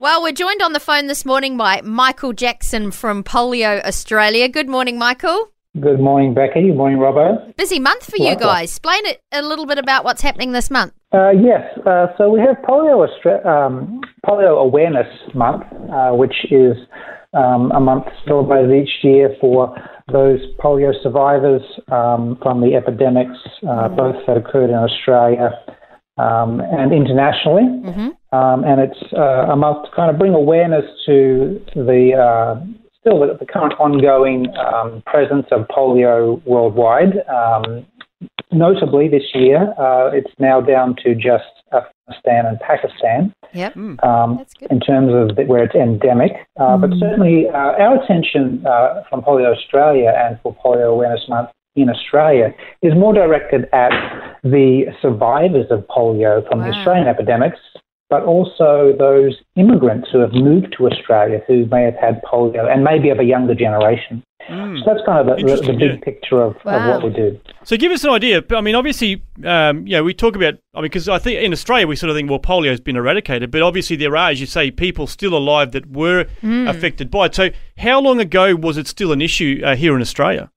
Well, we're joined on the phone this morning by Michael Jackson from Polio Australia. Good morning, Michael. Good morning, Becky. Good morning, Robbo. Busy month for you guys. Explain it a little bit about what's happening this month. Uh, yes, uh, so we have Polio, Austra- um, Polio Awareness Month, uh, which is um, a month celebrated each year for those polio survivors um, from the epidemics, uh, mm. both that occurred in Australia um, and internationally. Mm-hmm. Um, and it's uh, a month to kind of bring awareness to the uh, still the, the, current ongoing um, presence of polio worldwide. Um, notably, this year uh, it's now down to just Afghanistan and Pakistan. Yep. Hmm. Um, in terms of the, where it's endemic, uh, mm. but certainly uh, our attention uh, from Polio Australia and for Polio Awareness Month in Australia is more directed at the survivors of polio from wow. the Australian epidemics, but also those immigrants who have moved to Australia who may have had polio and maybe of a younger generation. Mm. So that's kind of the, the, big yeah. picture of, wow. of, what we do. So give us an idea. I mean, obviously, um, you know, we talk about, I mean, because I think in Australia we sort of think, well, polio has been eradicated, but obviously there are, as you say, people still alive that were mm. affected by it. So how long ago was it still an issue uh, here in Australia?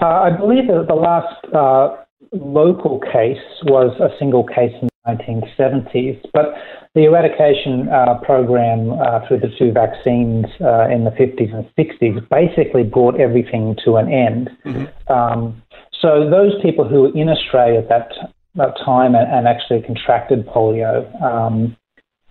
Uh, I believe that the last uh, local case was a single case in the 1970s, but the eradication uh, program uh, through the two vaccines uh, in the 50s and 60s basically brought everything to an end. Mm-hmm. Um, so those people who were in Australia at that, that time and, and actually contracted polio um,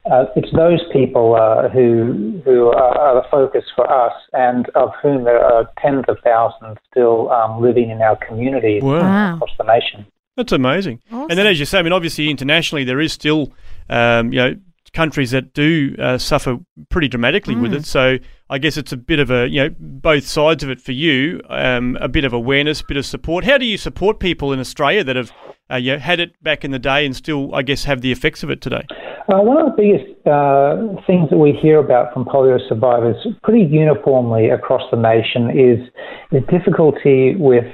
uh, it's those people uh, who who are the focus for us, and of whom there are tens of thousands still um, living in our community wow. across the nation. That's amazing. Awesome. And then, as you say, I mean, obviously internationally there is still, um, you know, countries that do uh, suffer pretty dramatically mm. with it. Mm. So I guess it's a bit of a, you know, both sides of it for you, um, a bit of awareness, bit of support. How do you support people in Australia that have, uh, you know, had it back in the day and still, I guess, have the effects of it today? Uh, one of the biggest uh, things that we hear about from polio survivors pretty uniformly across the nation is, the difficulty with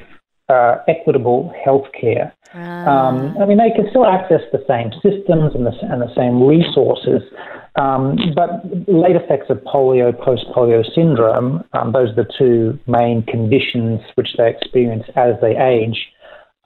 uh, equitable health care. Um, I mean, they can still access the same systems and the, and the same resources, um, but late effects of polio, post polio syndrome, um, those are the two main conditions which they experience as they age.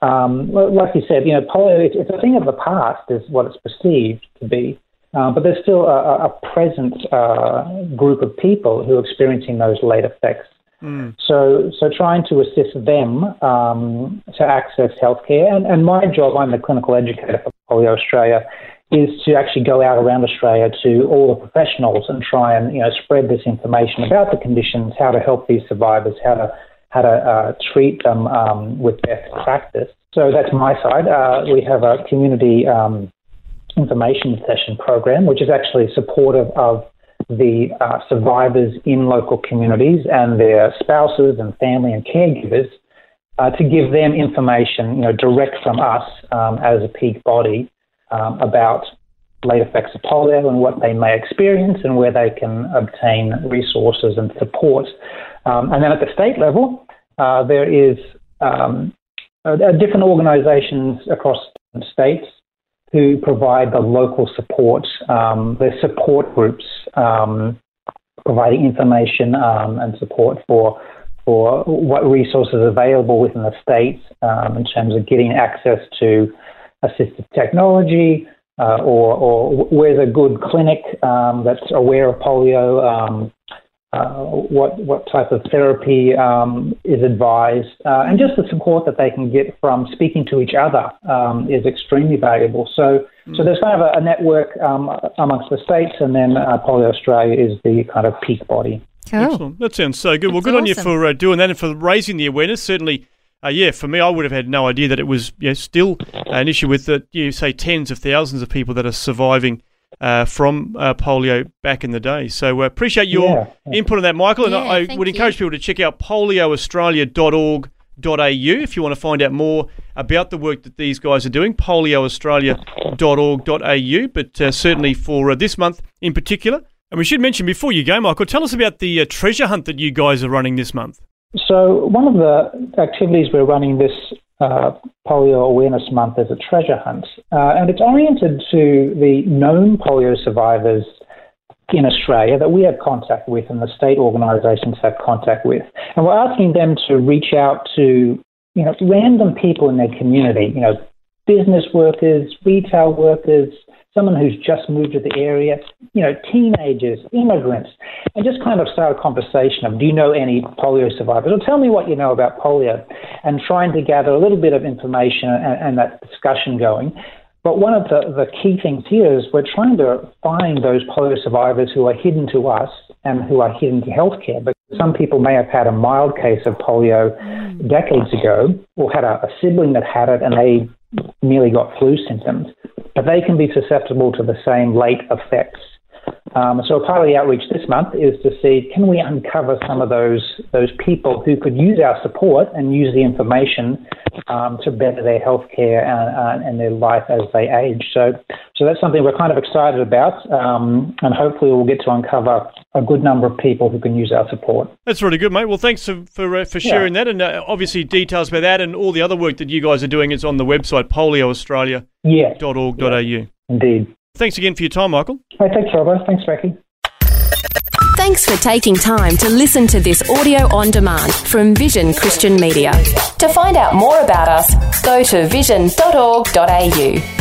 Um, like you said, you know, polio, it's, it's, a thing of the past, is what it's perceived to be. Uh, but there's still a, a present uh, group of people who are experiencing those late effects. Mm. So, so trying to assist them um, to access healthcare, and, and my job, I'm the clinical educator for Polio Australia, is to actually go out around Australia to all the professionals and try and you know spread this information about the conditions, how to help these survivors, how to how to uh, treat them um, with best practice. So that's my side. Uh, we have a community um, information session program, which is actually supportive of the uh, survivors in local communities and their spouses and family and caregivers uh, to give them information, you know, direct from us um, as a peak body um, about late effects of polio and what they may experience and where they can obtain resources and support um, and then at the state level, uh, there is um, uh, different organisations across states who provide the local support. Um, support groups um, providing information um, and support for for what resources are available within the states um, in terms of getting access to assistive technology, uh, or, or where's a good clinic um, that's aware of polio, um, uh, what what type of therapy um, is advised, uh, and just the support that they can get from speaking to each other um, is extremely valuable. So, mm. so there's kind of a, a network um, amongst the states, and then uh, Polio Australia is the kind of peak body. Cool. Excellent. That sounds so good. That's well, good awesome. on you for uh, doing that and for raising the awareness. Certainly. Uh, yeah, for me, I would have had no idea that it was you know, still an issue with the you say tens of thousands of people that are surviving uh, from uh, polio back in the day. So uh, appreciate your yeah, yeah. input on that, Michael. And yeah, I, I would encourage people to check out polioaustralia.org.au if you want to find out more about the work that these guys are doing, polioaustralia.org.au. But uh, certainly for uh, this month in particular, and we should mention before you go, Michael, tell us about the uh, treasure hunt that you guys are running this month. So, one of the activities we're running this uh, Polio Awareness Month is a treasure hunt, uh, and it's oriented to the known polio survivors in Australia that we have contact with and the state organisations have contact with. And we're asking them to reach out to, you know, random people in their community, you know, business workers, retail workers, someone who's just moved to the area, you know, teenagers, immigrants, and just kind of start a conversation of, do you know any polio survivors? Or tell me what you know about polio, and trying to gather a little bit of information and, and that discussion going. But one of the, the key things here is we're trying to find those polio survivors who are hidden to us and who are hidden to healthcare. But some people may have had a mild case of polio mm. decades ago or had a, a sibling that had it and they merely got flu symptoms, but they can be susceptible to the same late effects. Um, so part of the outreach this month is to see can we uncover some of those those people who could use our support and use the information um, to better their healthcare and, uh, and their life as they age. So so that's something we're kind of excited about, um, and hopefully we'll get to uncover a good number of people who can use our support. That's really good, mate. Well, thanks for for, uh, for sharing yeah. that, and uh, obviously details about that and all the other work that you guys are doing is on the website polioaustralia.org.au. Yeah. Indeed. Thanks again for your time, Michael. Hey, thanks, Robert. Thanks, Becky. Thanks for taking time to listen to this audio on demand from Vision Christian Media. To find out more about us, go to vision.org.au.